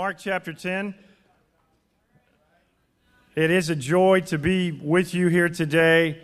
Mark chapter 10. It is a joy to be with you here today.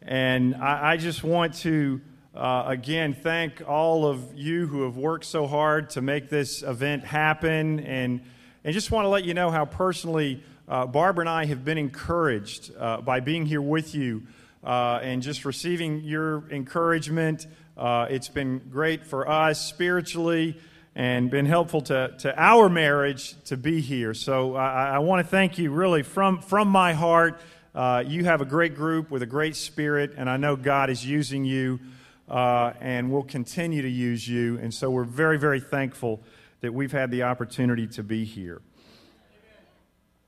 And I, I just want to, uh, again, thank all of you who have worked so hard to make this event happen. And, and just want to let you know how personally uh, Barbara and I have been encouraged uh, by being here with you uh, and just receiving your encouragement. Uh, it's been great for us spiritually and been helpful to, to our marriage to be here. So I, I want to thank you really from, from my heart. Uh, you have a great group with a great spirit, and I know God is using you uh, and will continue to use you. And so we're very, very thankful that we've had the opportunity to be here.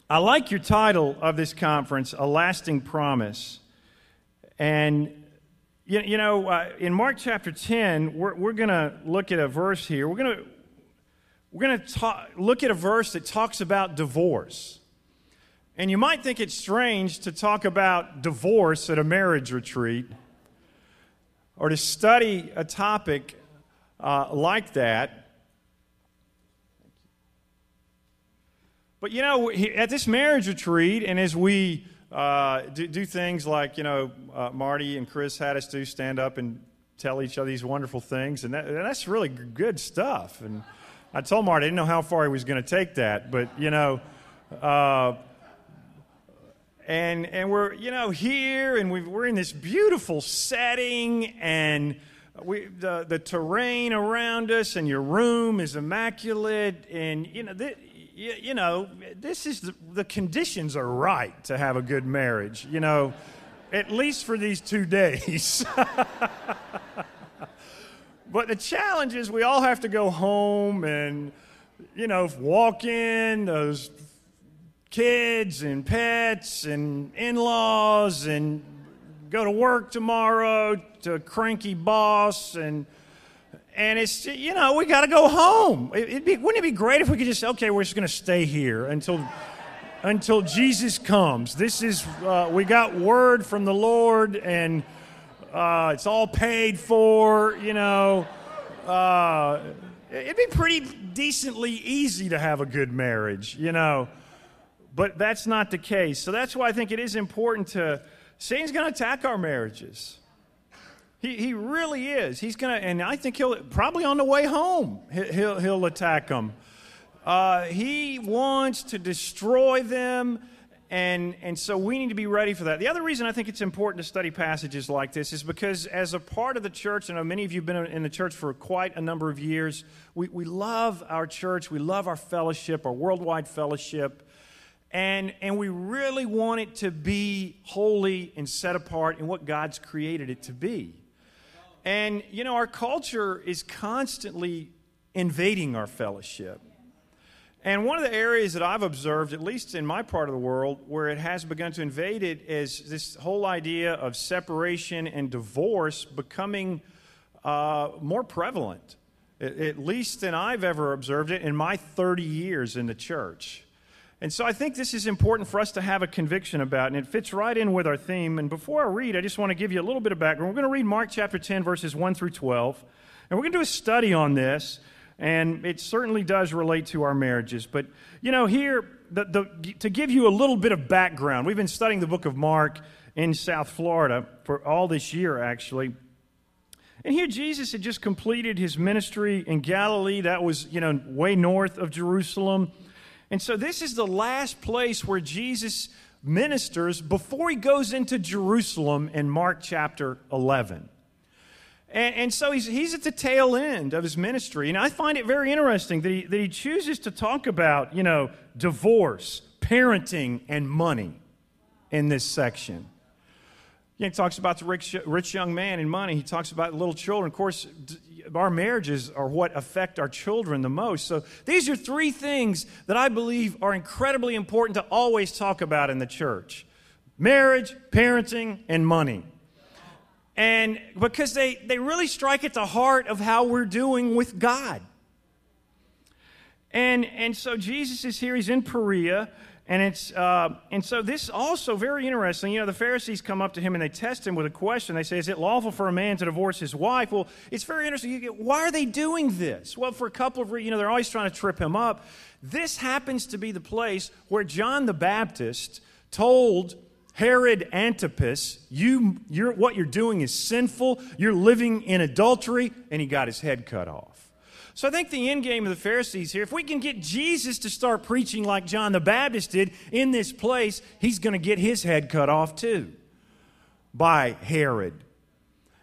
I like your title of this conference, A Lasting Promise. And you, you know, uh, in Mark chapter 10, we're, we're going to look at a verse here. We're going to we're going to look at a verse that talks about divorce. And you might think it's strange to talk about divorce at a marriage retreat or to study a topic uh, like that. But you know, at this marriage retreat, and as we uh, do, do, things like, you know, uh, Marty and Chris had us do stand up and tell each other these wonderful things, and, that, and that's really good stuff. And I told Marty I didn't know how far he was going to take that, but you know, uh, and and we're you know here, and we are in this beautiful setting, and we the the terrain around us, and your room is immaculate, and you know. Th- you, you know, this is the, the conditions are right to have a good marriage, you know, at least for these two days. But the challenge is we all have to go home and, you know, walk in, those kids and pets and in laws and go to work tomorrow to a cranky boss and and it's you know we got to go home. It'd be, wouldn't it be great if we could just okay we're just going to stay here until until jesus comes. This is uh, we got word from the lord and uh, it's all paid for, you know. Uh, it'd be pretty decently easy to have a good marriage, you know. But that's not the case. So that's why I think it is important to. Satan's going to attack our marriages. He, he really is. He's going to, and I think he'll probably on the way home, he'll, he'll attack them. Uh, he wants to destroy them and, and so we need to be ready for that. The other reason I think it's important to study passages like this is because, as a part of the church, I know many of you have been in the church for quite a number of years, we, we love our church, we love our fellowship, our worldwide fellowship, and, and we really want it to be holy and set apart in what God's created it to be. And, you know, our culture is constantly invading our fellowship. And one of the areas that I've observed, at least in my part of the world, where it has begun to invade it is this whole idea of separation and divorce becoming uh, more prevalent, at least than I've ever observed it in my 30 years in the church. And so I think this is important for us to have a conviction about, and it fits right in with our theme. And before I read, I just want to give you a little bit of background. We're going to read Mark chapter 10, verses 1 through 12, and we're going to do a study on this and it certainly does relate to our marriages. But, you know, here, the, the, to give you a little bit of background, we've been studying the book of Mark in South Florida for all this year, actually. And here Jesus had just completed his ministry in Galilee. That was, you know, way north of Jerusalem. And so this is the last place where Jesus ministers before he goes into Jerusalem in Mark chapter 11. And, and, so he's, he's at the tail end of his ministry. And I find it very interesting that he, that he chooses to talk about, you know, divorce, parenting, and money in this section. he talks about the rich, rich young man and money. He talks about little children. Of course, our marriages are what affect our children the most. So these are three things that I believe are incredibly important to always talk about in the church marriage, parenting, and money. And because they, they really strike at the heart of how we're doing with God. And, and so Jesus is here, he's in Perea, And it's uh, and so this is also very interesting. You know, the Pharisees come up to him and they test him with a question. They say, "Is it lawful for a man to divorce his wife?" Well, it's very interesting. Get, why are they doing this? Well, for a couple of reasons. You know, they're always trying to trip him up. This happens to be the place where John the Baptist told Herod Antipas, you, you're, what you're doing is sinful. You're living in adultery, and he got his head cut off. So I think the end game of the Pharisees here, if we can get Jesus to start preaching like John the Baptist did in this place, he's going to get his head cut off too by Herod.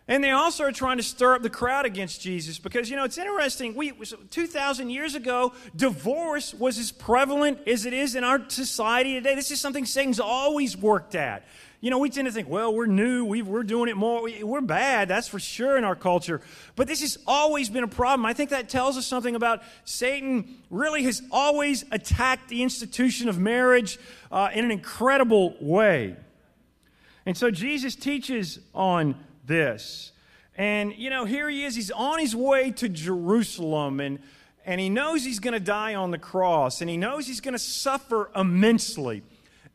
And they also are trying to stir up the crowd against Jesus because, you know, it's interesting. We, 2,000 years ago, divorce was as prevalent as it is in our society today. This is something Satan's always worked at. You know, we tend to think, well, we're new, we are doing it more. We're bad, that's for sure in our culture. But this has always been a problem. I think that tells us something about Satan really has always attacked the institution of marriage uh, in an incredible way. And so Jesus teaches on this. And, you know, here he is. He's on his way to Jerusalem, and, and he knows he's going to die on the cross, and he knows he's going to suffer immensely.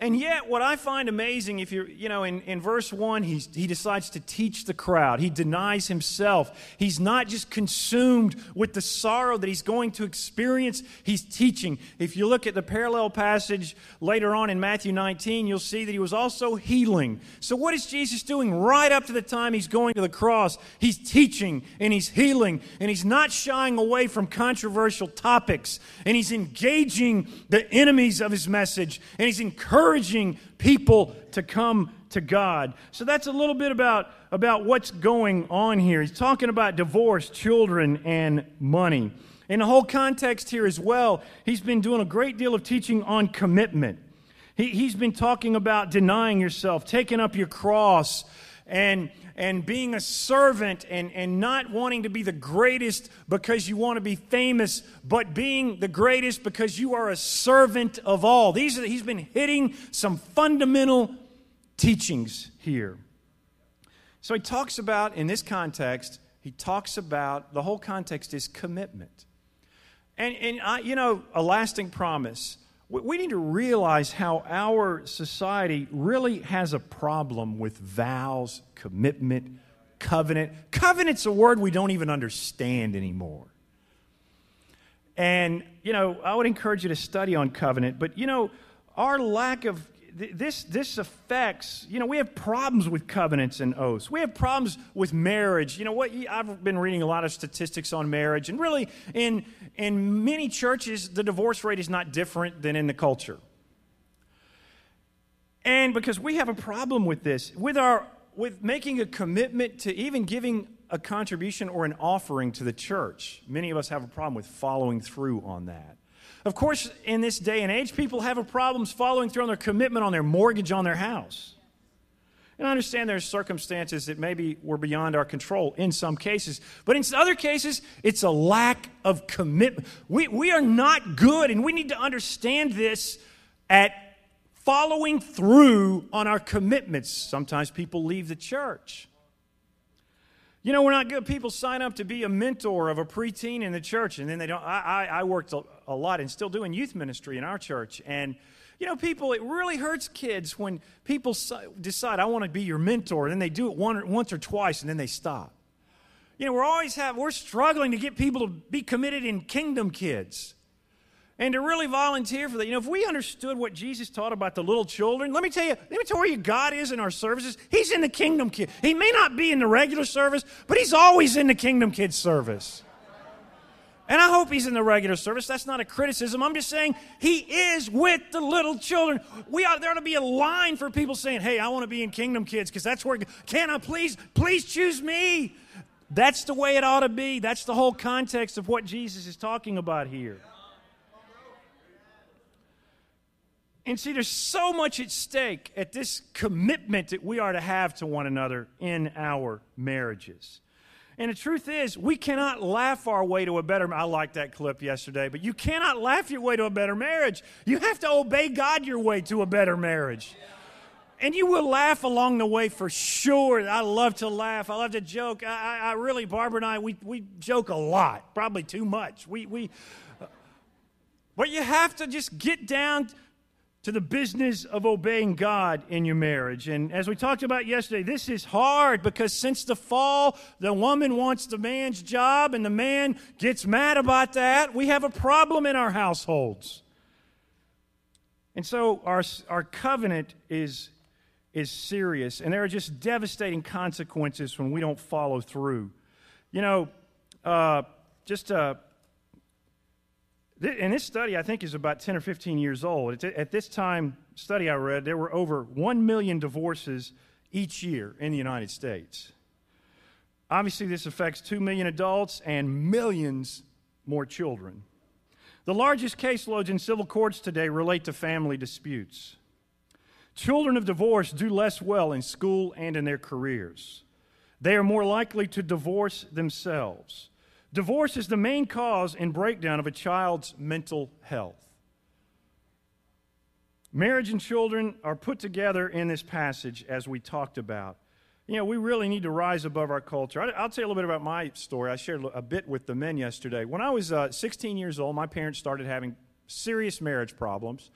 And yet, what I find amazing, if you're, you know, in, in verse 1, he's, he decides to teach the crowd. He denies himself. He's not just consumed with the sorrow that he's going to experience, he's teaching. If you look at the parallel passage later on in Matthew 19, you'll see that he was also healing. So, what is Jesus doing right up to the time he's going to the cross? He's teaching and he's healing, and he's not shying away from controversial topics, and he's engaging the enemies of his message, and he's encouraging encouraging people to come to God. So that's a little bit about, about what's going on here. He's talking about divorce, children, and money. In the whole context here as well, he's been doing a great deal of teaching on commitment. He, he's been talking about denying yourself, taking up your cross, and and being a servant and, and not wanting to be the greatest because you want to be famous, but being the greatest because you are a servant of all. These are, he's been hitting some fundamental teachings here. So he talks about, in this context, he talks about the whole context is commitment. And, and I, you know, a lasting promise we need to realize how our society really has a problem with vows, commitment, covenant. Covenant's a word we don't even understand anymore. And, you know, I would encourage you to study on covenant, but, you know, our lack of this, this affects, you know, we have problems with covenants and oaths. We have problems with marriage. You know what? I've been reading a lot of statistics on marriage, and really, in, in many churches, the divorce rate is not different than in the culture. And because we have a problem with this, with, our, with making a commitment to even giving a contribution or an offering to the church, many of us have a problem with following through on that. Of course, in this day and age, people have problems following through on their commitment on their mortgage on their house. And I understand there's circumstances that maybe were beyond our control in some cases, but in other cases, it's a lack of commitment. We, we are not good, and we need to understand this at following through on our commitments. Sometimes people leave the church. You know, we're not good. People sign up to be a mentor of a preteen in the church, and then they don't. I, I, I worked a, lot and still doing youth ministry in our church. And, you know, people, it really hurts kids when people decide, I want to be your mentor, and then they do it one, once or twice, and then they stop. You know, we're always have, we're struggling to get people to be committed in kingdom kids and to really volunteer for that. You know, if we understood what Jesus taught about the little children, let me tell you, let me tell you God is in our services. He's in the kingdom kid. He may not be in the regular service, but he's always in the kingdom kids service. And I hope he's in the regular service. That's not a criticism. I'm just saying he is with the little children. We ought, there ought to be a line for people saying, "Hey, I want to be in Kingdom Kids because that's where can I please please choose me." That's the way it ought to be. That's the whole context of what Jesus is talking about here. And see, there's so much at stake at this commitment that we are to have to one another in our marriages. And the truth is, we cannot laugh our way to a better I like that clip yesterday, but you cannot laugh your way to a better marriage. You have to obey God your way to a better marriage. And you will laugh along the way for sure. I love to laugh. I love to joke. I, I, I really, Barbara and I, we, we joke a lot, probably too much. We, we, but you have to just get down to the business of obeying God in your marriage. And as we talked about yesterday, this is hard because since the fall, the woman wants the man's job and the man gets mad about that. We have a problem in our households. And so our, our covenant is, is serious, and there are just devastating consequences when we don't follow through. You know, uh, just uh, and this study, I think, is about 10 or 15 years old. At this time, study I read, there were over 1 million divorces each year in the United States. Obviously, this affects 2 million adults and millions more children. The largest caseloads in civil courts today relate to family disputes. Children of divorce do less well in school and in their careers. They are more likely to divorce themselves. Divorce is the main cause and breakdown of a child's mental health. Marriage and children are put together in this passage as we talked about. You know, we really need to rise above our culture. I'll tell you a little bit about my story. I shared a bit with the men yesterday. When I was uh, 16 years old, my parents started having serious marriage problems.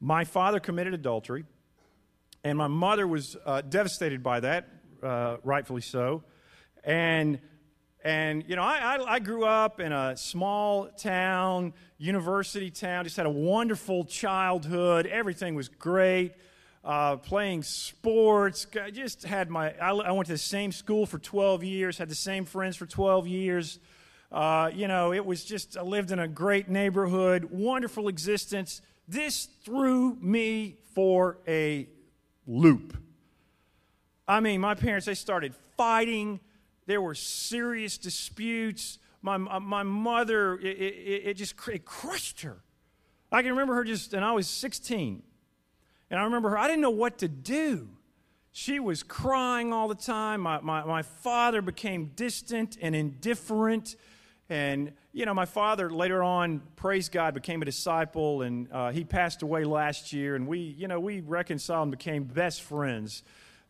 My father committed adultery, and my mother was uh, devastated by that, uh, rightfully so. And and, you know, I, I, I, grew up in a small town, university town, just had a wonderful childhood. Everything was great. Uh, playing sports, I just had my, I, I, went to the same school for 12 years, had the same friends for 12 years. Uh, you know, it was just, I lived in a great neighborhood, wonderful existence. This threw me for a loop. I mean, my parents, they started fighting there were serious disputes. My, my mother, it, it, it just it crushed her. I can remember her just, and I was 16. And I remember her, I didn't know what to do. She was crying all the time. My, my, my father became distant and indifferent. And, you know, my father later on, praise God, became a disciple, and uh, he passed away last year. And we, you know, we reconciled and became best friends.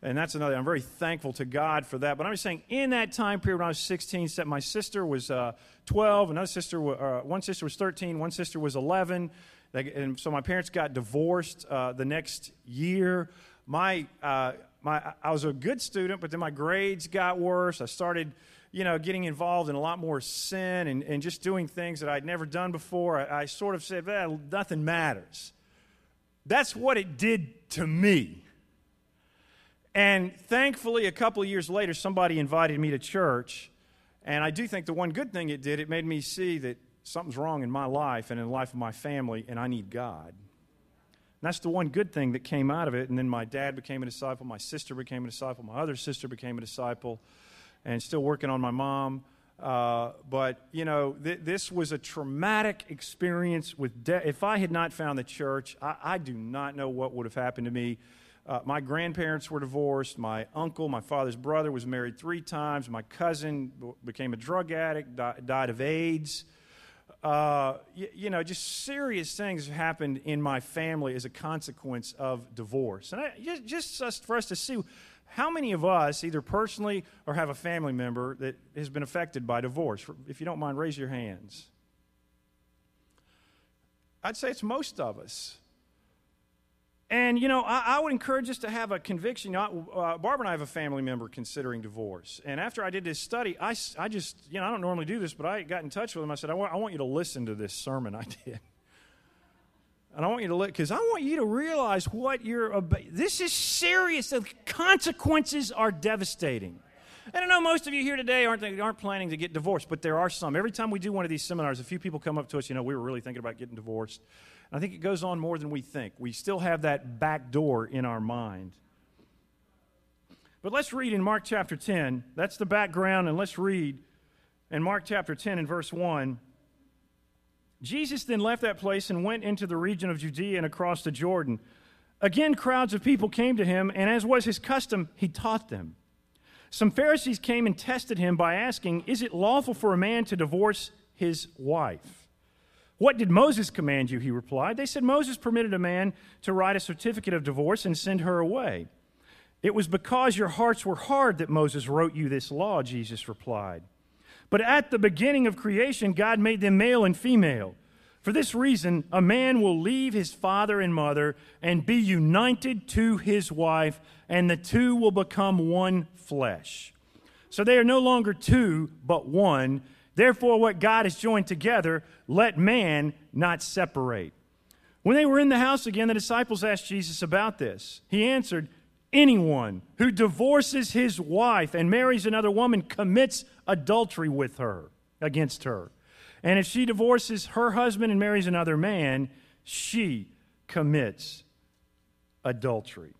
And that's another, I'm very thankful to God for that. But I'm just saying, in that time period when I was 16, my sister was uh, 12, another sister, uh, one sister was 13, one sister was 11. And so my parents got divorced uh, the next year. My, uh, my, I was a good student, but then my grades got worse. I started, you know, getting involved in a lot more sin and, and just doing things that I'd never done before. I, I sort of said, well, nothing matters. That's what it did to me. And thankfully, a couple of years later, somebody invited me to church. And I do think the one good thing it did, it made me see that something's wrong in my life and in the life of my family, and I need God. That's the one good thing that came out of it. And then my dad became a disciple, my sister became a disciple, my other sister became a disciple, and still working on my mom. Uh, but, you know, th- this was a traumatic experience with death. If I had not found the church, I-, I do not know what would have happened to me uh, my grandparents were divorced. My uncle, my father's brother, was married three times. My cousin became a drug addict, died of AIDS. Uh, you, you, know, just serious things happened in my family as a consequence of divorce. And I, just, just for us to see how many of us, either personally or have a family member, that has been affected by divorce. If you don't mind, raise your hands. I'd say it's most of us. And, you know, I, I, would encourage us to have a conviction. You know, uh, Barbara and I have a family member considering divorce. And after I did this study, I, I just, you know, I don't normally do this, but I got in touch with him. I said, I want, I want you to listen to this sermon I did. And I want you to look, because I want you to realize what you're about. This is serious. The consequences are devastating. And I know most of you here today aren't, aren't planning to get divorced, but there are some. Every time we do one of these seminars, a few people come up to us, you know, we were really thinking about getting divorced. I think it goes on more than we think. We still have that back door in our mind. But let's read in Mark chapter 10. That's the background, and let's read in Mark chapter 10 and verse 1. Jesus then left that place and went into the region of Judea and across the Jordan. Again, crowds of people came to him, and as was his custom, he taught them. Some Pharisees came and tested him by asking, Is it lawful for a man to divorce his wife? What did Moses command you? He replied. They said, Moses permitted a man to write a certificate of divorce and send her away. It was because your hearts were hard that Moses wrote you this law, Jesus replied. But at the beginning of creation, God made them male and female. For this reason, a man will leave his father and mother and be united to his wife, and the two will become one flesh. So they are no longer two, but one. Therefore, what God has joined together, let man not separate. When they were in the house again, the disciples asked Jesus about this. He answered, Anyone who divorces his wife and marries another woman commits adultery with her, against her. And if she divorces her husband and marries another man, she commits adultery.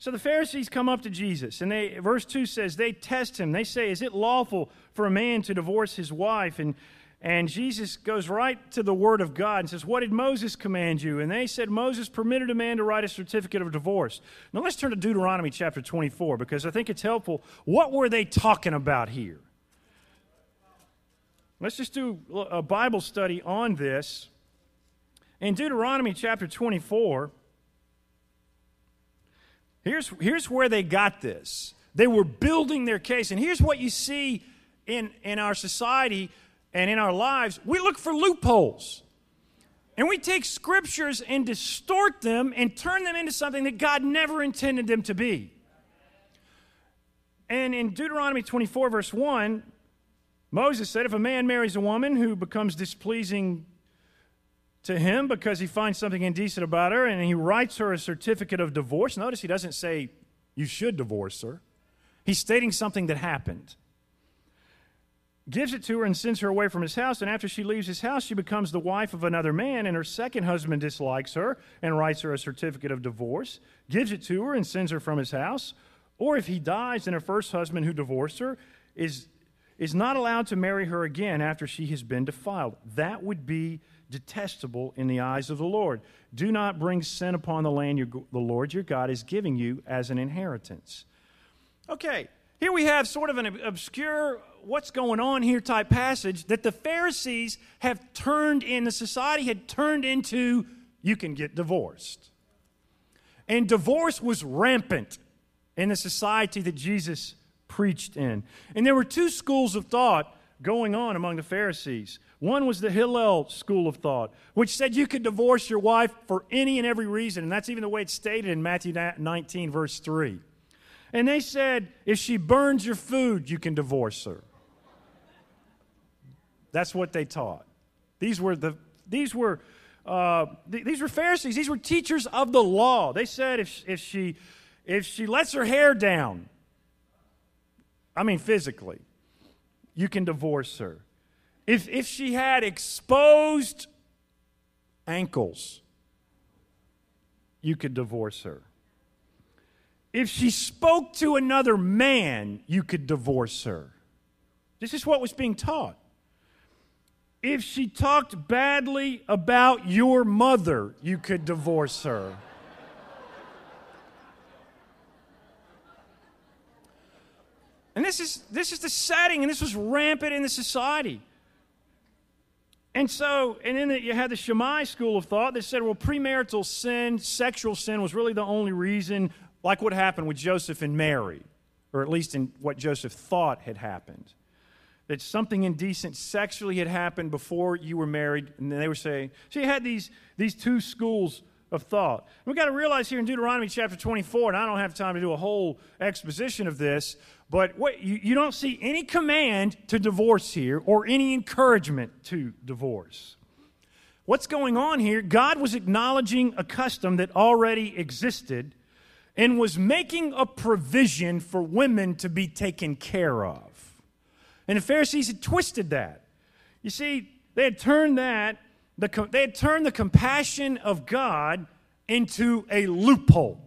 So the Pharisees come up to Jesus, and they, verse 2 says, they test him. They say, Is it lawful for a man to divorce his wife? And, and Jesus goes right to the word of God and says, What did Moses command you? And they said, Moses permitted a man to write a certificate of divorce. Now let's turn to Deuteronomy chapter 24 because I think it's helpful. What were they talking about here? Let's just do a Bible study on this. In Deuteronomy chapter 24, here's, here's where they got this. They were building their case. And here's what you see in, in our society and in our lives we look for loopholes. And we take scriptures and distort them and turn them into something that God never intended them to be. And in Deuteronomy 24, verse 1, Moses said if a man marries a woman who becomes displeasing to him because he finds something indecent about her and he writes her a certificate of divorce, notice he doesn't say, You should divorce her. He's stating something that happened. Gives it to her and sends her away from his house. And after she leaves his house, she becomes the wife of another man, and her second husband dislikes her and writes her a certificate of divorce. Gives it to her and sends her from his house. Or if he dies, then her first husband who divorced her is is not allowed to marry her again after she has been defiled. That would be detestable in the eyes of the Lord. Do not bring sin upon the land your, the Lord your God is giving you as an inheritance. Okay, here we have sort of an obscure, what's going on here type passage that the Pharisees have turned in, the society had turned into you can get divorced. And divorce was rampant in the society that Jesus preached in. And there were two schools of thought going on among the Pharisees. One was the Hillel school of thought, which said you could divorce your wife for any and every reason. And that's even the way it's stated in Matthew 19, verse 3. And they said, if she burns your food, you can divorce her. That's what they taught. These were the these were uh, th- these were Pharisees. These were teachers of the law. They said if if she if she lets her hair down, I mean, physically, you can divorce her. If, if she had exposed ankles, you could divorce her. If she spoke to another man, you could divorce her. This is what was being taught. If she talked badly about your mother, you could divorce her. And this is, this is the setting, and this was rampant in the society. And so, and then you had the Shammai school of thought that said, well, premarital sin, sexual sin, was really the only reason, like what happened with Joseph and Mary, or at least in what Joseph thought had happened. That something indecent sexually had happened before you were married, and they were saying, so you had these, these two schools of thought. We've got to realize here in Deuteronomy chapter 24, and I don't have time to do a whole exposition of this, but what, you, you don't see any command to divorce here or any encouragement to divorce. What's going on here? God was acknowledging a custom that already existed and was making a provision for women to be taken care of. And the Pharisees had twisted that. You see, they had turned that the, they had turned the compassion of God into a loophole.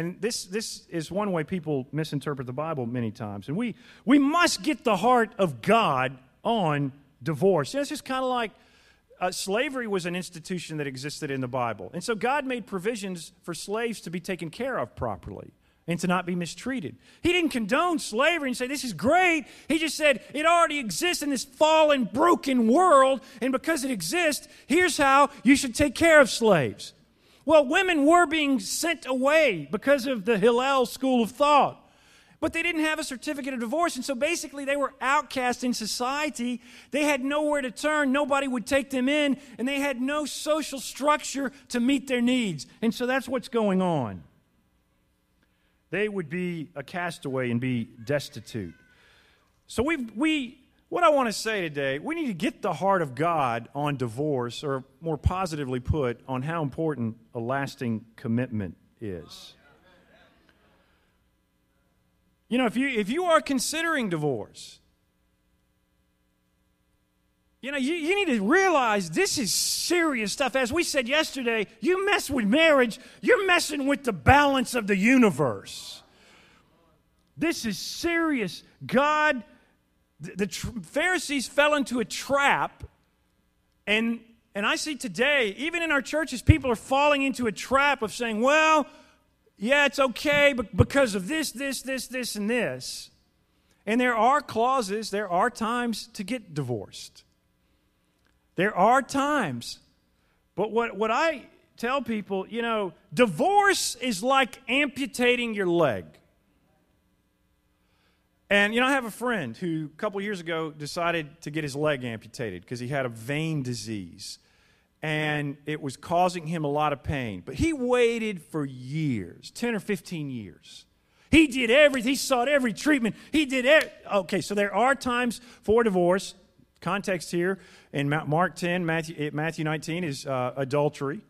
And this, this is one way people misinterpret the Bible many times. And we, we must get the heart of God on divorce. You know, it's just kind of like uh, slavery was an institution that existed in the Bible. And so God made provisions for slaves to be taken care of properly and to not be mistreated. He didn't condone slavery and say, This is great. He just said, It already exists in this fallen, broken world, and because it exists, here's how you should take care of slaves. Well, women were being sent away because of the Hillel school of thought. But they didn't have a certificate of divorce, and so basically they were outcast in society. They had nowhere to turn, nobody would take them in, and they had no social structure to meet their needs. And so that's what's going on. They would be a castaway and be destitute. So we we what I want to say today, we need to get the heart of God on divorce, or more positively put, on how important a lasting commitment is. You know, if you, if you are considering divorce, you know, you, you need to realize this is serious stuff. As we said yesterday, you mess with marriage, you're messing with the balance of the universe. This is serious. God, the, tr- Pharisees fell into a trap, and, and I see today, even in our churches, people are falling into a trap of saying, well, yeah, it's okay but because of this, this, this, this, and this. And there are clauses, there are times to get divorced. There are times. But what, what I tell people, you know, divorce is like amputating your leg. And, you know, I have a friend who a couple years ago decided to get his leg amputated because he had a vein disease and it was causing him a lot of pain. But he waited for years 10 or 15 years. He did everything, he sought every treatment. He did it. Okay, so there are times for divorce. Context here in Mark 10, Matthew, Matthew 19 is uh, adultery.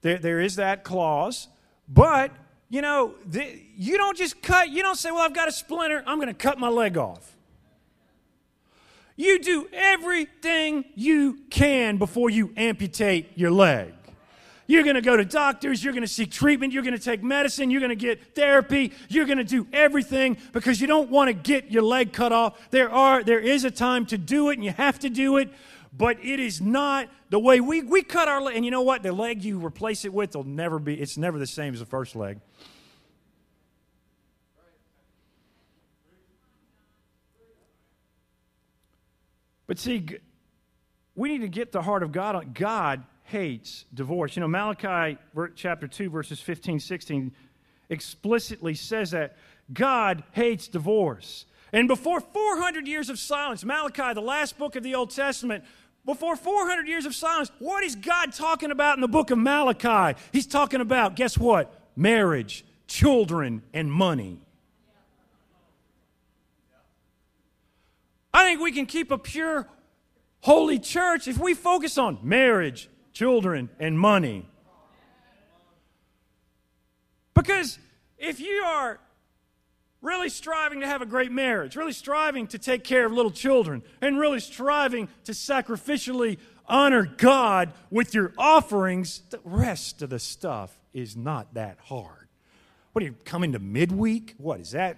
There, there is that clause. But, you know, the, you don't just cut, you don't say, well, I've got a splinter, I'm going to cut my leg off. You do everything you can before you amputate your leg. You're going to go to doctors, you're going to seek treatment, you're going to take medicine, you're going to get therapy, you're going to do everything because you don't want to get your leg cut off. There are there is a time to do it and you have to do it, but it is not the way we we cut our leg and you know what? The leg you replace it with will never be it's never the same as the first leg. But see, we need to get the heart of God. God hates divorce. You know, Malachi chapter 2, verses 15, 16 explicitly says that God hates divorce. And before 400 years of silence, Malachi, the last book of the Old Testament, before 400 years of silence, what is God talking about in the book of Malachi? He's talking about, guess what? Marriage, children, and money. I think we can keep a pure, holy church if we focus on marriage, children, and money. Because if you are really striving to have a great marriage, really striving to take care of little children, and really striving to sacrificially honor God with your offerings, the rest of the stuff is not that hard. What are you coming to midweek? What is that?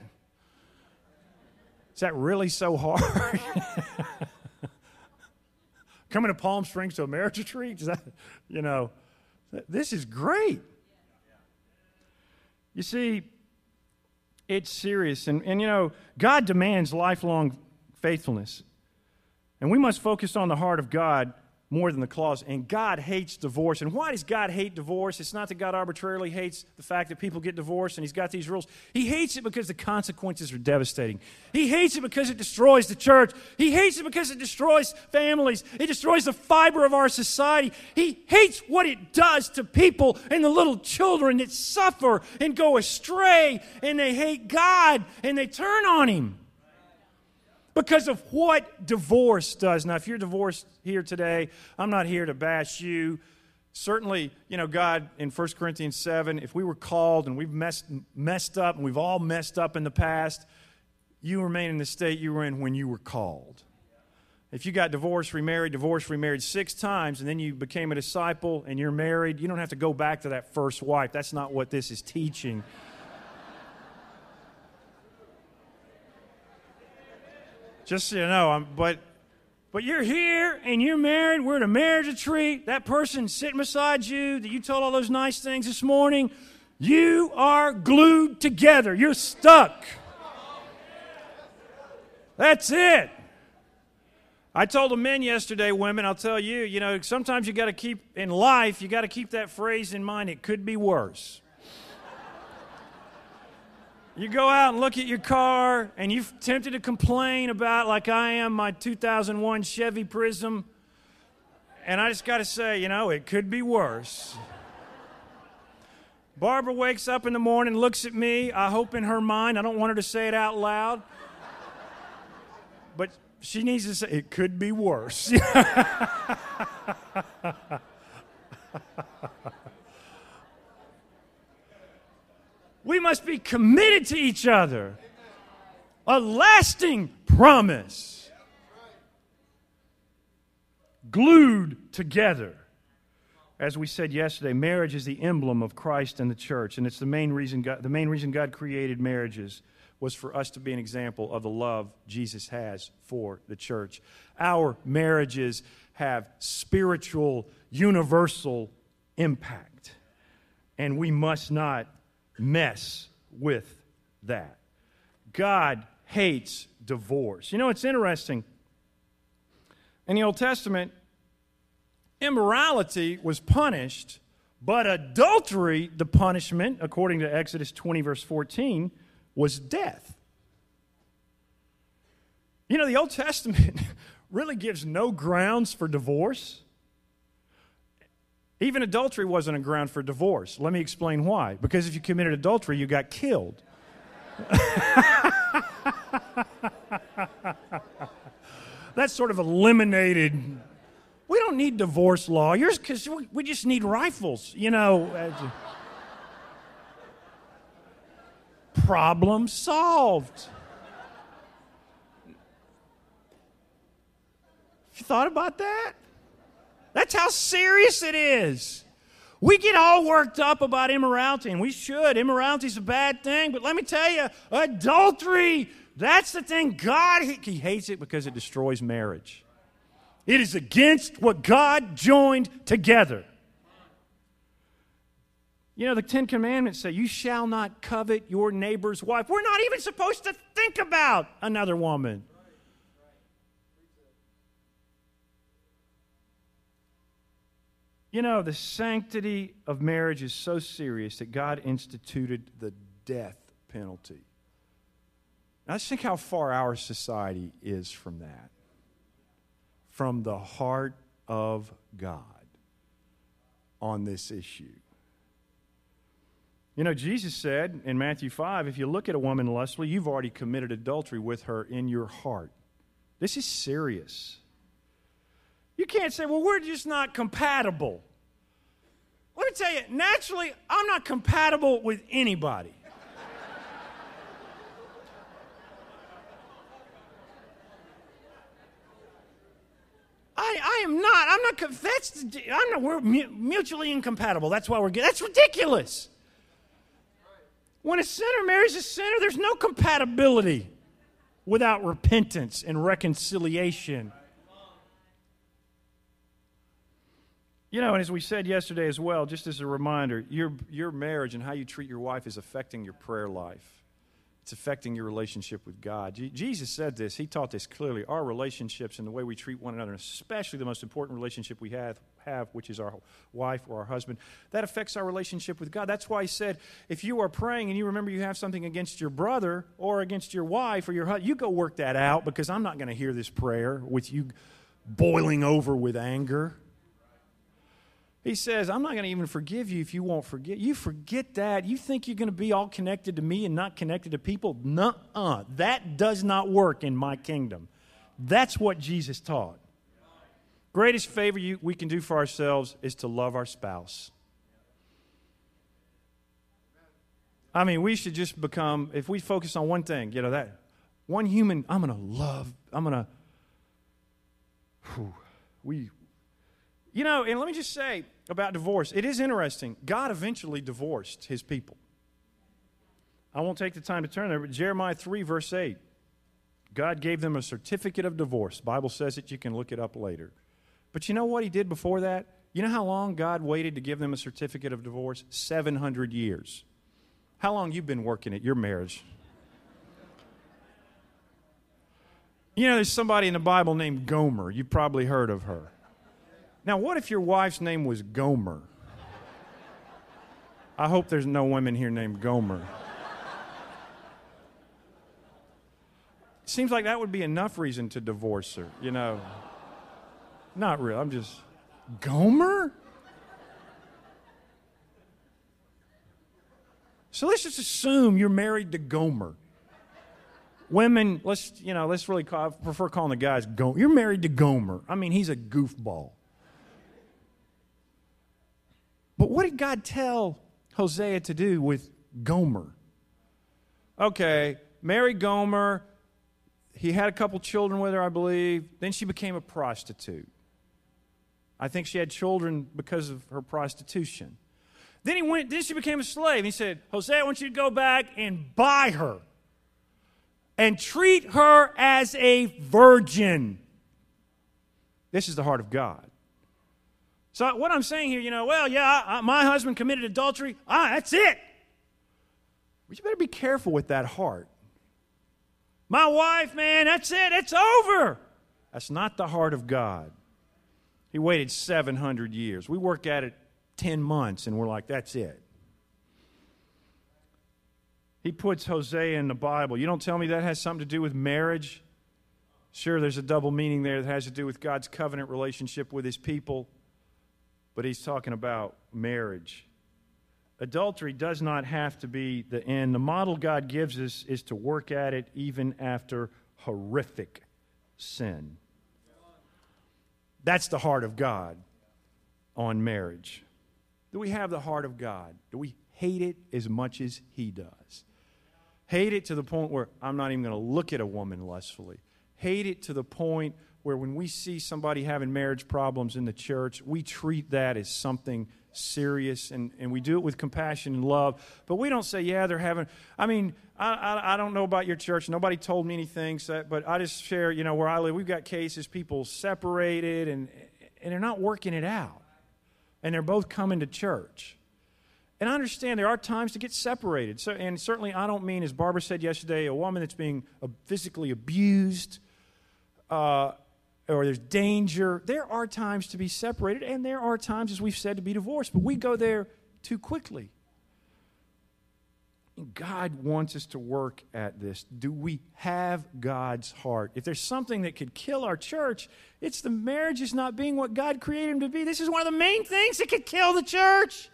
Is that really so hard? Coming to Palm Springs to a marriage retreat? Is that, you know, this is great. You see, it's serious. And, and, you know, God demands lifelong faithfulness. And we must focus on the heart of God more than the clause. And God hates divorce. And why does God hate divorce? It's not that God arbitrarily hates the fact that people get divorced and He's got these rules. He hates it because the consequences are devastating. He hates it because it destroys the church. He hates it because it destroys families. It destroys the fiber of our society. He hates what it does to people and the little children that suffer and go astray and they hate God and they turn on Him because of what divorce does. Now, if you're divorced here today, I'm not here to bash you. Certainly, you know, God in 1 Corinthians 7, if we were called and we've messed, messed up and we've all messed up in the past, you remain in the state you were in when you were called. If you got divorced, remarried, divorced, remarried six times, and then you became a disciple and you're married, you don't have to go back to that first wife. That's not what this is teaching. Just so you know, I'm, but but you're here and you're married. We're at a marriage retreat. That person sitting beside you that you told all those nice things this morning, you are glued together. You're stuck. That's it. I told the men yesterday, women, I'll tell you, you know, sometimes you got to keep in life, you got to keep that phrase in mind. It could be worse. You go out and look at your car and you're tempted to complain about, like I am, my 2001 Chevy Prizm. And I just got to say, you know, it could be worse. Barbara wakes up in the morning, looks at me. I hope in her mind, I don't want her to say it out loud. But she needs to say, it could be worse. we must be committed to each other. A lasting promise. Glued together. As we said yesterday, marriage is the emblem of Christ and the church, and it's the main reason God, the main reason God created marriages was for us to be an example of the love Jesus has for the church. Our marriages have spiritual, universal impact, and we must not mess with that. God hates divorce. You know, it's interesting. In the Old Testament, immorality was punished, but adultery, the punishment, according to Exodus 20, verse 14, was death. You know, the Old Testament really gives no grounds for divorce. Even adultery wasn't a ground for divorce. Let me explain why. Because if you committed adultery, you got killed. That's sort of eliminated. We don't need divorce lawyers because we just need rifles, you know. problem solved. You thought about that? That's how serious it is. We get all worked up about immorality, and we should. Immorality is a bad thing, but let me tell you, adultery, that's the thing. God, he hates it because it destroys marriage. It is against what God joined together. You know, the Ten Commandments say, You shall not covet your neighbor's wife. We're not even supposed to think about another woman. You know, the sanctity of marriage is so serious that God instituted the death penalty. Now, let's think how far our society is from that. From the heart of God on this issue. You know, Jesus said in Matthew 5 if you look at a woman lustfully, you've already committed adultery with her in your heart. This is serious. You can't say, well, we're just not compatible. Let me tell you, naturally, I'm not compatible with anybody. I, I am not. I'm not. That's. I'm not. We're mutually incompatible. That's why we're. That's ridiculous. When a sinner marries a sinner, there's no compatibility without repentance and reconciliation. You know, and as we said yesterday as well, just as a reminder, your, your marriage and how you treat your wife is affecting your prayer life. It's affecting your relationship with God. Jesus said this, he taught this clearly. Our relationships and the way we treat one another, especially the most important relationship we have, have, which is our wife or our husband, that affects our relationship with God. That's why he said, if you are praying and you remember you have something against your brother or against your wife or your husband, you go work that out because I'm not going to hear this prayer with you boiling over with anger. He says, I'm not going to even forgive you if you won't forget. You forget that. You think you're going to be all connected to me and not connected to people? Nuh uh. That does not work in my kingdom. That's what Jesus taught. Greatest favor you, we can do for ourselves is to love our spouse. I mean, we should just become, if we focus on one thing, you know, that one human, I'm going to love, I'm going to, we, you know, and let me just say about divorce it is interesting. God eventually divorced his people. I won't take the time to turn there, but Jeremiah 3, verse 8. God gave them a certificate of divorce. Bible says it, you can look it up later. But you know what he did before that? You know how long God waited to give them a certificate of divorce? 700 years. How long you've been working at your marriage? You know, there's somebody in the Bible named Gomer. You've probably heard of her. Now, what if your wife's name was Gomer? I hope there's no women here named Gomer. Seems like that would be enough reason to divorce her, you know. Not real. I'm just. Gomer? So let's just assume you're married to Gomer. Women, let's you know, let's really call, I prefer calling the guys Gomer. You're married to Gomer. I mean, he's a goofball. But what did God tell Hosea to do with Gomer? Okay, marry Gomer. He had a couple children with her, I believe. Then she became a prostitute. I think she had children because of her prostitution. Then he went, then she became a slave. He said, Hosea, I want you to go back and buy her and treat her as a virgin. This is the heart of God. So, what I'm saying here, you know, well, yeah, I, my husband committed adultery. Ah, that's it. But you better be careful with that heart. My wife, man, that's it. It's over. That's not the heart of God. He waited 700 years. We work at it 10 months and we're like, that's it. He puts Hosea in the Bible. You don't tell me that has something to do with marriage? Sure, there's a double meaning there that has to do with God's covenant relationship with his people, but he's talking about marriage. Adultery does not have to be the end. The model God gives us is to work at it even after horrific sin. That's the heart of God on marriage. Do we have the heart of God? Do we hate it as much as He does? Hate it to the point where I'm not even going to look at a woman lustfully. Hate it to the point where when we see somebody having marriage problems in the church, we treat that as something serious and, and we do it with compassion and love. But we don't say, yeah, they're having, I mean, I, I, I don't know about your church. Nobody told me anything, so, but I just share, you know, where I live, we've got cases, people separated and, and they're not working it out and they're both coming to church. And I understand there are times to get separated. So, and certainly, I don't mean, as Barbara said yesterday, a woman that's being physically abused uh, or there's danger. There are times to be separated, and there are times, as we've said, to be divorced. But we go there too quickly. God wants us to work at this. Do we have God's heart? If there's something that could kill our church, it's the marriage is not being what God created them to be. This is one of the main things that could kill the church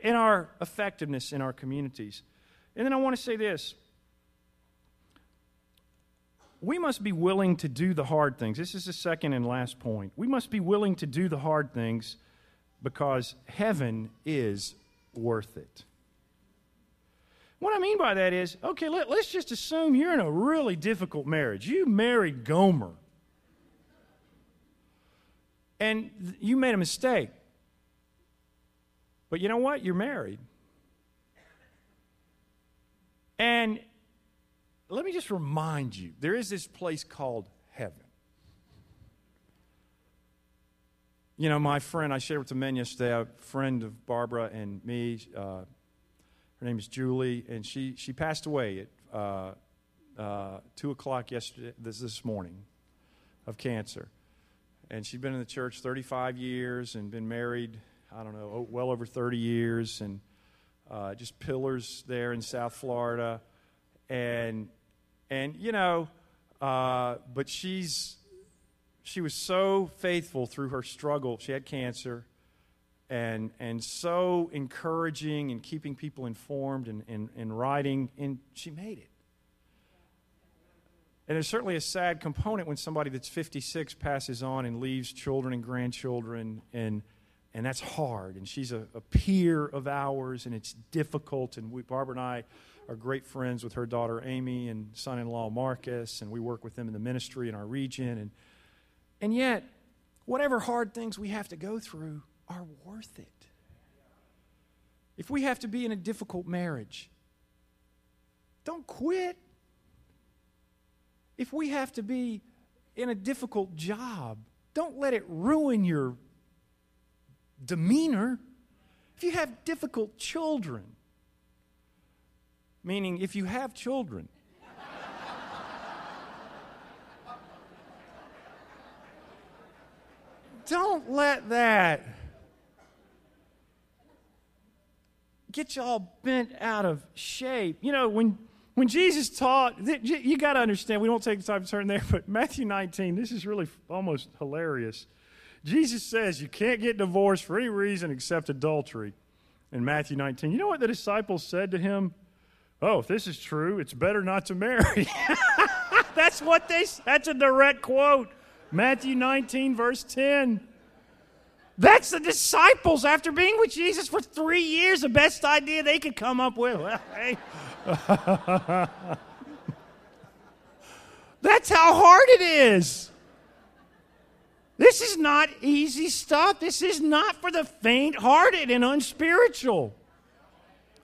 in our effectiveness in our communities. And then I want to say this we must be willing to do the hard things. This is the second and last point. We must be willing to do the hard things because heaven is worth it. What I mean by that is, okay, let, us just assume you're in a really difficult marriage. You married Gomer. And you made a mistake. But you know what? You're married. And let me just remind you there is this place called heaven. You know, my friend, I shared with the men yesterday, a friend of Barbara and me, uh, her name is Julie, and she, she passed away at uh, uh, 2 o'clock yesterday, this, this morning of cancer. And she'd been in the church 35 years and been married, I don't know, well over 30 years, and uh, just pillars there in South Florida. And, and you know, uh, but she's, she was so faithful through her struggle. She had cancer and, and so encouraging and keeping people informed and, and, and writing, and she made it. And there's certainly a sad component when somebody that's 56 passes on and leaves children and grandchildren, and, and that's hard. And she's a, a peer of ours, and it's difficult. And we, Barbara and I are great friends with her daughter Amy and son in law Marcus, and we work with them in the ministry in our region. And, and yet, whatever hard things we have to go through, are worth it. If we have to be in a difficult marriage, don't quit. If we have to be in a difficult job, don't let it ruin your demeanor. If you have difficult children, meaning if you have children, don't let that get y'all bent out of shape. You know, when, when Jesus taught, you got to understand, we don't take the time to turn there, but Matthew 19, this is really almost hilarious. Jesus says you can't get divorced for any reason except adultery in Matthew 19. You know what the disciples said to him? Oh, if this is true, it's better not to marry. that's what they that's a direct quote. Matthew 19 verse 10. That's the disciples after being with Jesus for 3 years the best idea they could come up with. Well, hey, That's how hard it is. This is not easy stuff. This is not for the faint hearted and unspiritual.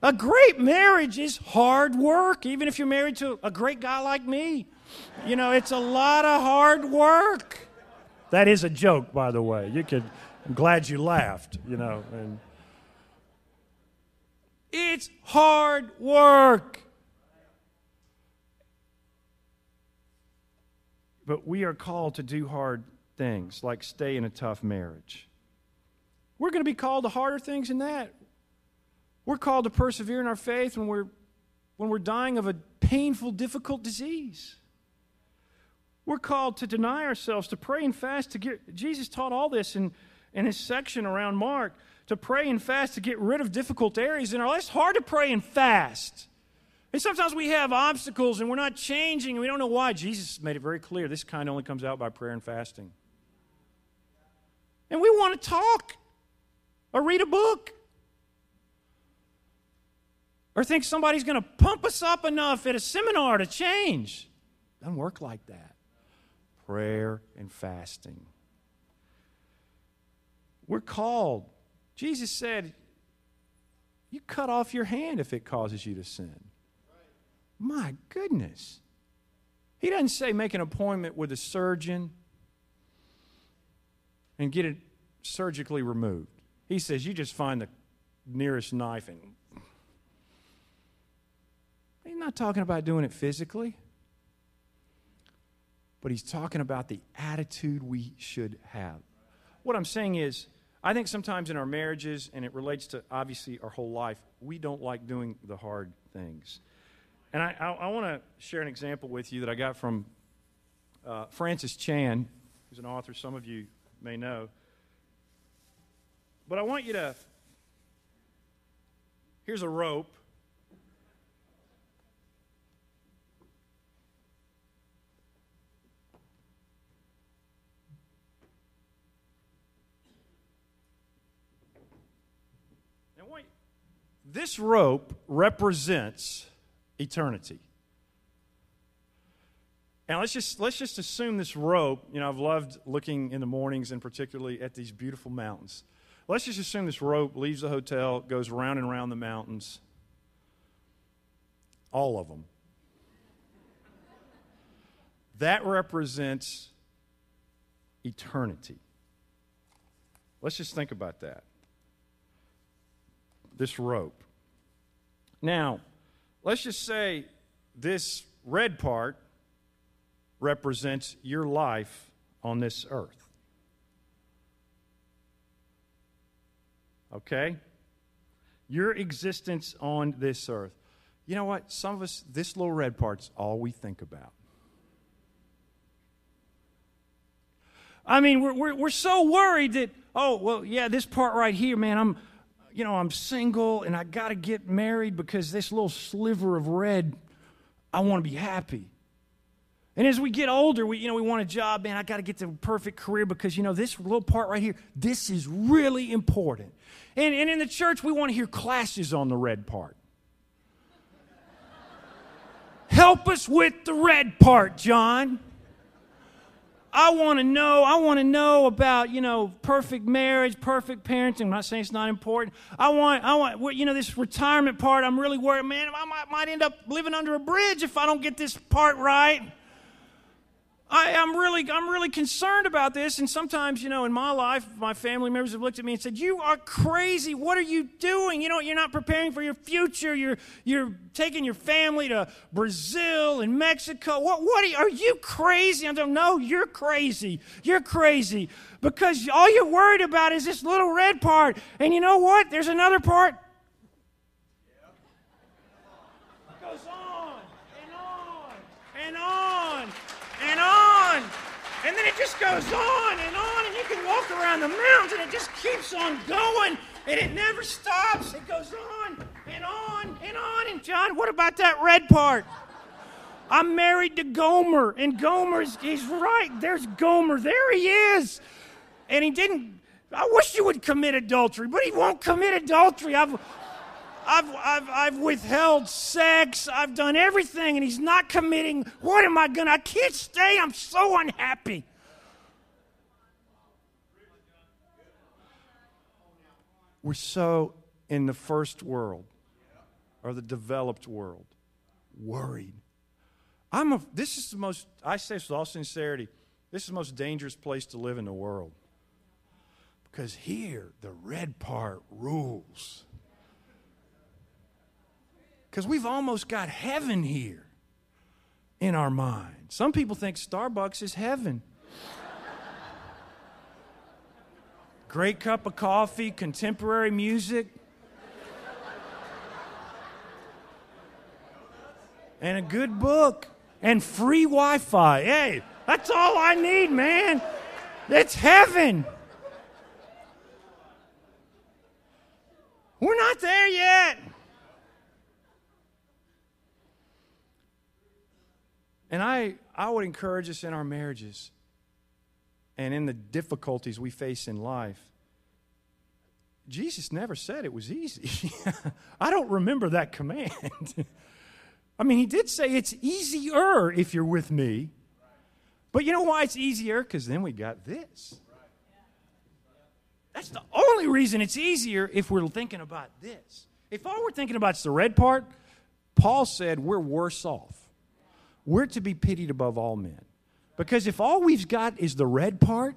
A great marriage is hard work, even if you're married to a great guy like me. You know, it's a lot of hard work. That is a joke, by the way. You could, I'm glad you laughed, you know. And it's hard work. But we are called to do hard things, like stay in a tough marriage. We're going to be called to harder things than that. We're called to persevere in our faith when we're, when we're dying of a painful, difficult disease. We're called to deny ourselves, to pray and fast to get. Jesus taught all this in, in his section around Mark to pray and fast to get rid of difficult areas in our life. It's hard to pray and fast. And sometimes we have obstacles and we're not changing and we don't know why. Jesus made it very clear this kind only comes out by prayer and fasting. And we want to talk or read a book or think somebody's going to pump us up enough at a seminar to change. Doesn't work like that. Prayer and fasting. We're called Jesus said, You cut off your hand if it causes you to sin. My goodness. He doesn't say make an appointment with a surgeon and get it surgically removed. He says you just find the nearest knife and. Not talking about doing it physically, but he's talking about the attitude we should have. What I'm saying is, I think sometimes in our marriages, and it relates to obviously our whole life, we don't like doing the hard things. And I, I, I want to share an example with you that I got from uh, Francis Chan, who's an author some of you may know. But I want you to. Here's a rope. This rope represents eternity. And let's just let's just assume this rope, you know, I've loved looking in the mornings and particularly at these beautiful mountains. Let's just assume this rope leaves the hotel, goes round and round the mountains. All of them. That represents eternity. Let's just think about that this rope. Now, let's just say this red part represents your life on this earth. Okay? Your existence on this earth. You know what? Some of us, this little red part's all we think about. I mean, we're, we're, we're so worried that, oh, well, yeah, this part right here, man, I'm, you know, I'm single and I got to get married because this little sliver of red, I want to be happy. And as we get older, we, you know, we want a job, man, I got to get the perfect career because, you know, this little part right here, this is really important. And, and in the church, we want to hear classes on the red part. Help us with the red part, John. I want to know, I want to know about, you know, perfect marriage, perfect parenting. I'm not saying it's not important. I want, I want, you know, this retirement part, I'm really worried, man, I might, might end up living under a bridge if I don't get this part right. I, am really, I'm really concerned about this. And sometimes, you know, in my life, my family members have looked at me and said, "You are crazy. What are you doing? You know, you're not preparing for your future. You're, you're taking your family to Brazil and Mexico. What, what are you, are you crazy?" I'm like, "No, you're crazy. You're crazy because all you're worried about is this little red part. And you know what? There's another part. Goes on And then it just goes on and on, and you can walk around the mountains, and it just keeps on going, and it never stops. It goes on and on and on. And John, what about that red part? I'm married to Gomer, and Gomer's he's right. There's Gomer. There he is. And he didn't. I wish you would commit adultery, but he won't commit adultery. I've I've, I've, I've withheld sex. I've done everything, and he's not committing. What am I going to? I can't stay. I'm so unhappy. We're so in the first world or the developed world worried. I'm a, this is the most, I say this with all sincerity, this is the most dangerous place to live in the world. Because here, the red part rules. Because we've almost got heaven here in our mind. Some people think Starbucks is heaven. Great cup of coffee, contemporary music, and a good book, and free Wi Fi. Hey, that's all I need, man. It's heaven. We're not there yet. And I, I would encourage us in our marriages and in the difficulties we face in life. Jesus never said it was easy. I don't remember that command. I mean, he did say it's easier if you're with me. But you know why it's easier? Because then we got this. That's the only reason it's easier if we're thinking about this. If all we're thinking about is the red part, Paul said we're worse off we're to be pitied above all men. Because if all we've got is the red part,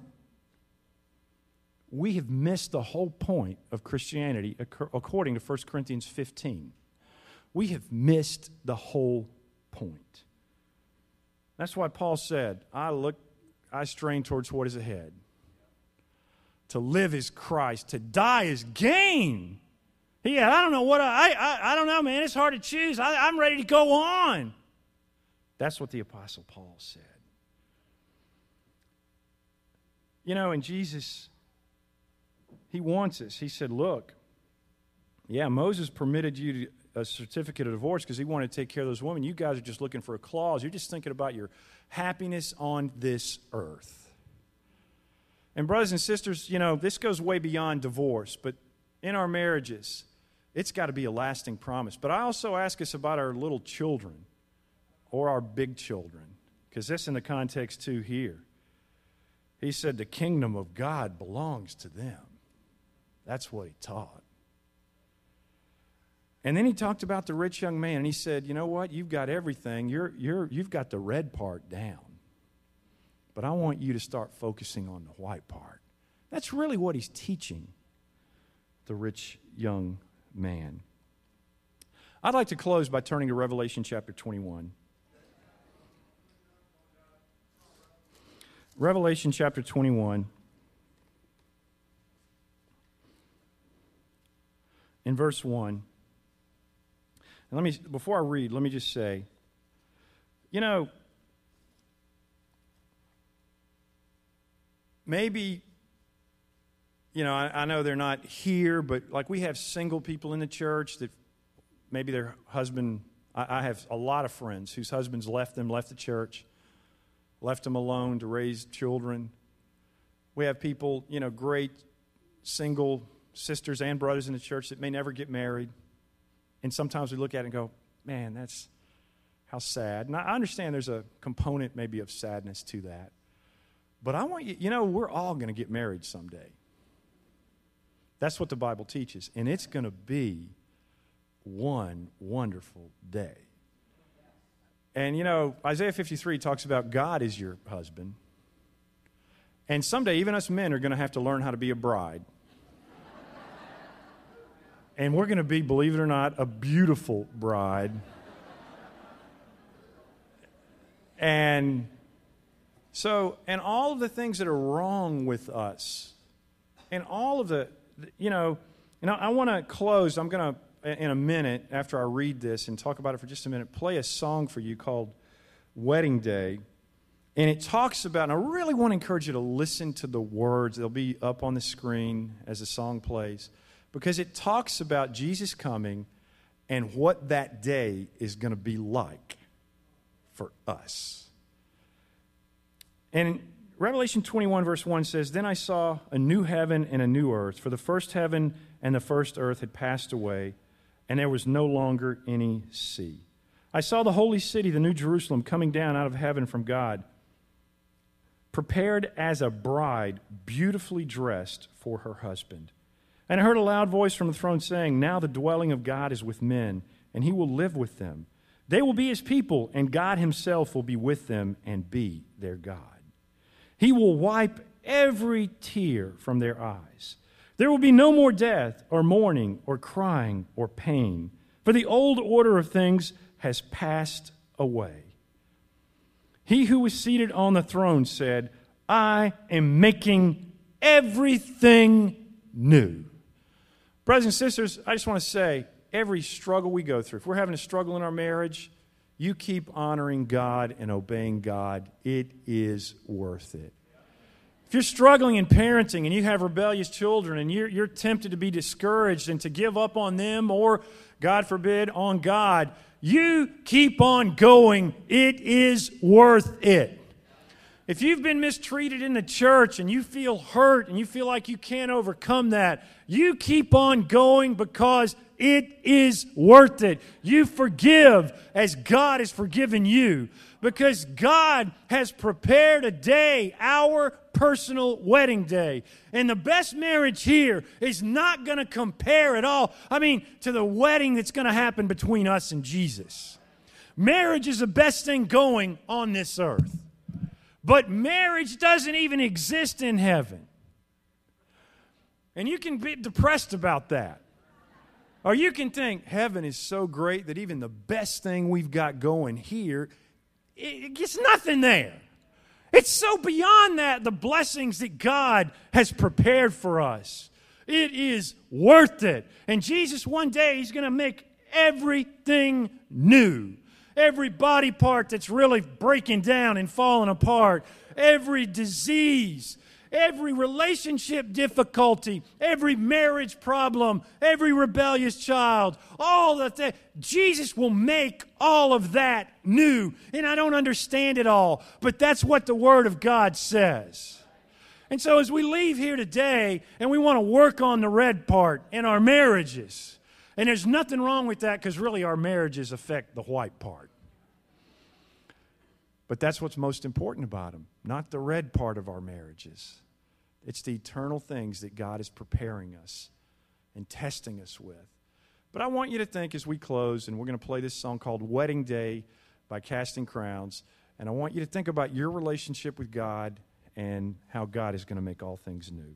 we have missed the whole point of Christianity according to 1 Corinthians 15. We have missed the whole point. That's why Paul said, I look, I strain towards what is ahead. To live is Christ, to die is gain. Yeah, I don't know what I, I, I don't know, man. It's hard to choose. I, I'm ready to go on. That's what the Apostle Paul said. You know, and Jesus, he wants us. He said, Look, yeah, Moses permitted you to, a certificate of divorce because he wanted to take care of those women. You guys are just looking for a clause. You're just thinking about your happiness on this earth. And, brothers and sisters, you know, this goes way beyond divorce, but in our marriages, it's got to be a lasting promise. But I also ask us about our little children or our big children, because that's in the context too here. He said the kingdom of God belongs to them. That's what he taught. And then he talked about the rich young man, and he said, You know what? You've got everything. You're, you're, you've got the red part down. But I want you to start focusing on the white part. That's really what he's teaching the rich young man. I'd like to close by turning to Revelation chapter 21. Revelation chapter 21. In verse 1. And let me before I read, let me just say, you know, maybe you know, I, I, know they're not here, but like we have single people in the church that maybe their husband, I, I, have a lot of friends whose husbands left them, left the church left them alone to raise children. We have people, you know, great single sisters and brothers in the church that may never get married. And sometimes we look at it and go, man, that's how sad. And I understand there's a component maybe of sadness to that. But I want you, you know, we're all going to get married someday. That's what the Bible teaches. And it's going to be one wonderful day. And you know, Isaiah 53 talks about God is your husband. And someday, even us men are going to have to learn how to be a bride. and we're going to be, believe it or not, a beautiful bride. and so, and all of the things that are wrong with us, and all of the, you know, you know, I want to close. I'm going to in a minute, after I read this and talk about it for just a minute, play a song for you called Wedding Day. And it talks about, and I really want to encourage you to listen to the words. They'll be up on the screen as the song plays, because it talks about Jesus coming and what that day is going to be like for us. And Revelation 21, verse 1 says, Then I saw a new heaven and a new earth, for the first heaven and the first earth had passed away, and there was no longer any sea. I saw the holy city, the new Jerusalem, coming down out of heaven from God, prepared as a bride, beautifully dressed for her husband. And I heard a loud voice from the throne saying, Now the dwelling of God is with men, and he will live with them. They will be his people, and God himself will be with them and be their God. He will wipe every tear from their eyes. There will be no more death, or mourning, or crying, or pain, for the old order of things has passed away. He who was seated on the throne said, I am making everything new. Brothers and sisters, I just want to say every struggle we go through, if we're having a struggle in our marriage, you keep honoring God and obeying God. It is worth it. If you're struggling in parenting and you have rebellious children and you're, you're tempted to be discouraged and to give up on them or, God forbid, on God, you keep on going. It is worth it. If you've been mistreated in the church and you feel hurt and you feel like you can't overcome that, you keep on going because it is worth it. You forgive as God has forgiven you because God has prepared a day, our personal wedding day. And the best marriage here is not going to compare at all, I mean, to the wedding that's going to happen between us and Jesus. Marriage is the best thing going on this earth. But marriage doesn't even exist in heaven. And you can be depressed about that. Or you can think heaven is so great that even the best thing we've got going here it gets nothing there. It's so beyond that, the blessings that God has prepared for us. It is worth it. And Jesus, one day, He's going to make everything new. Every body part that's really breaking down and falling apart, every disease, every relationship difficulty, every marriage problem, every rebellious child, all that. Jesus will make all of that new. And I don't understand it all, but that's what the Word of God says. And so as we leave here today and we want to work on the red part in our marriages, and there's nothing wrong with that because really our marriages affect the white part. But that's what's most important about them, not the red part of our marriages. It's the eternal things that God is preparing us and testing us with. But I want you to think as we close, and we're going to play this song called Wedding Day by Casting Crowns. And I want you to think about your relationship with God and how God is going to make all things new.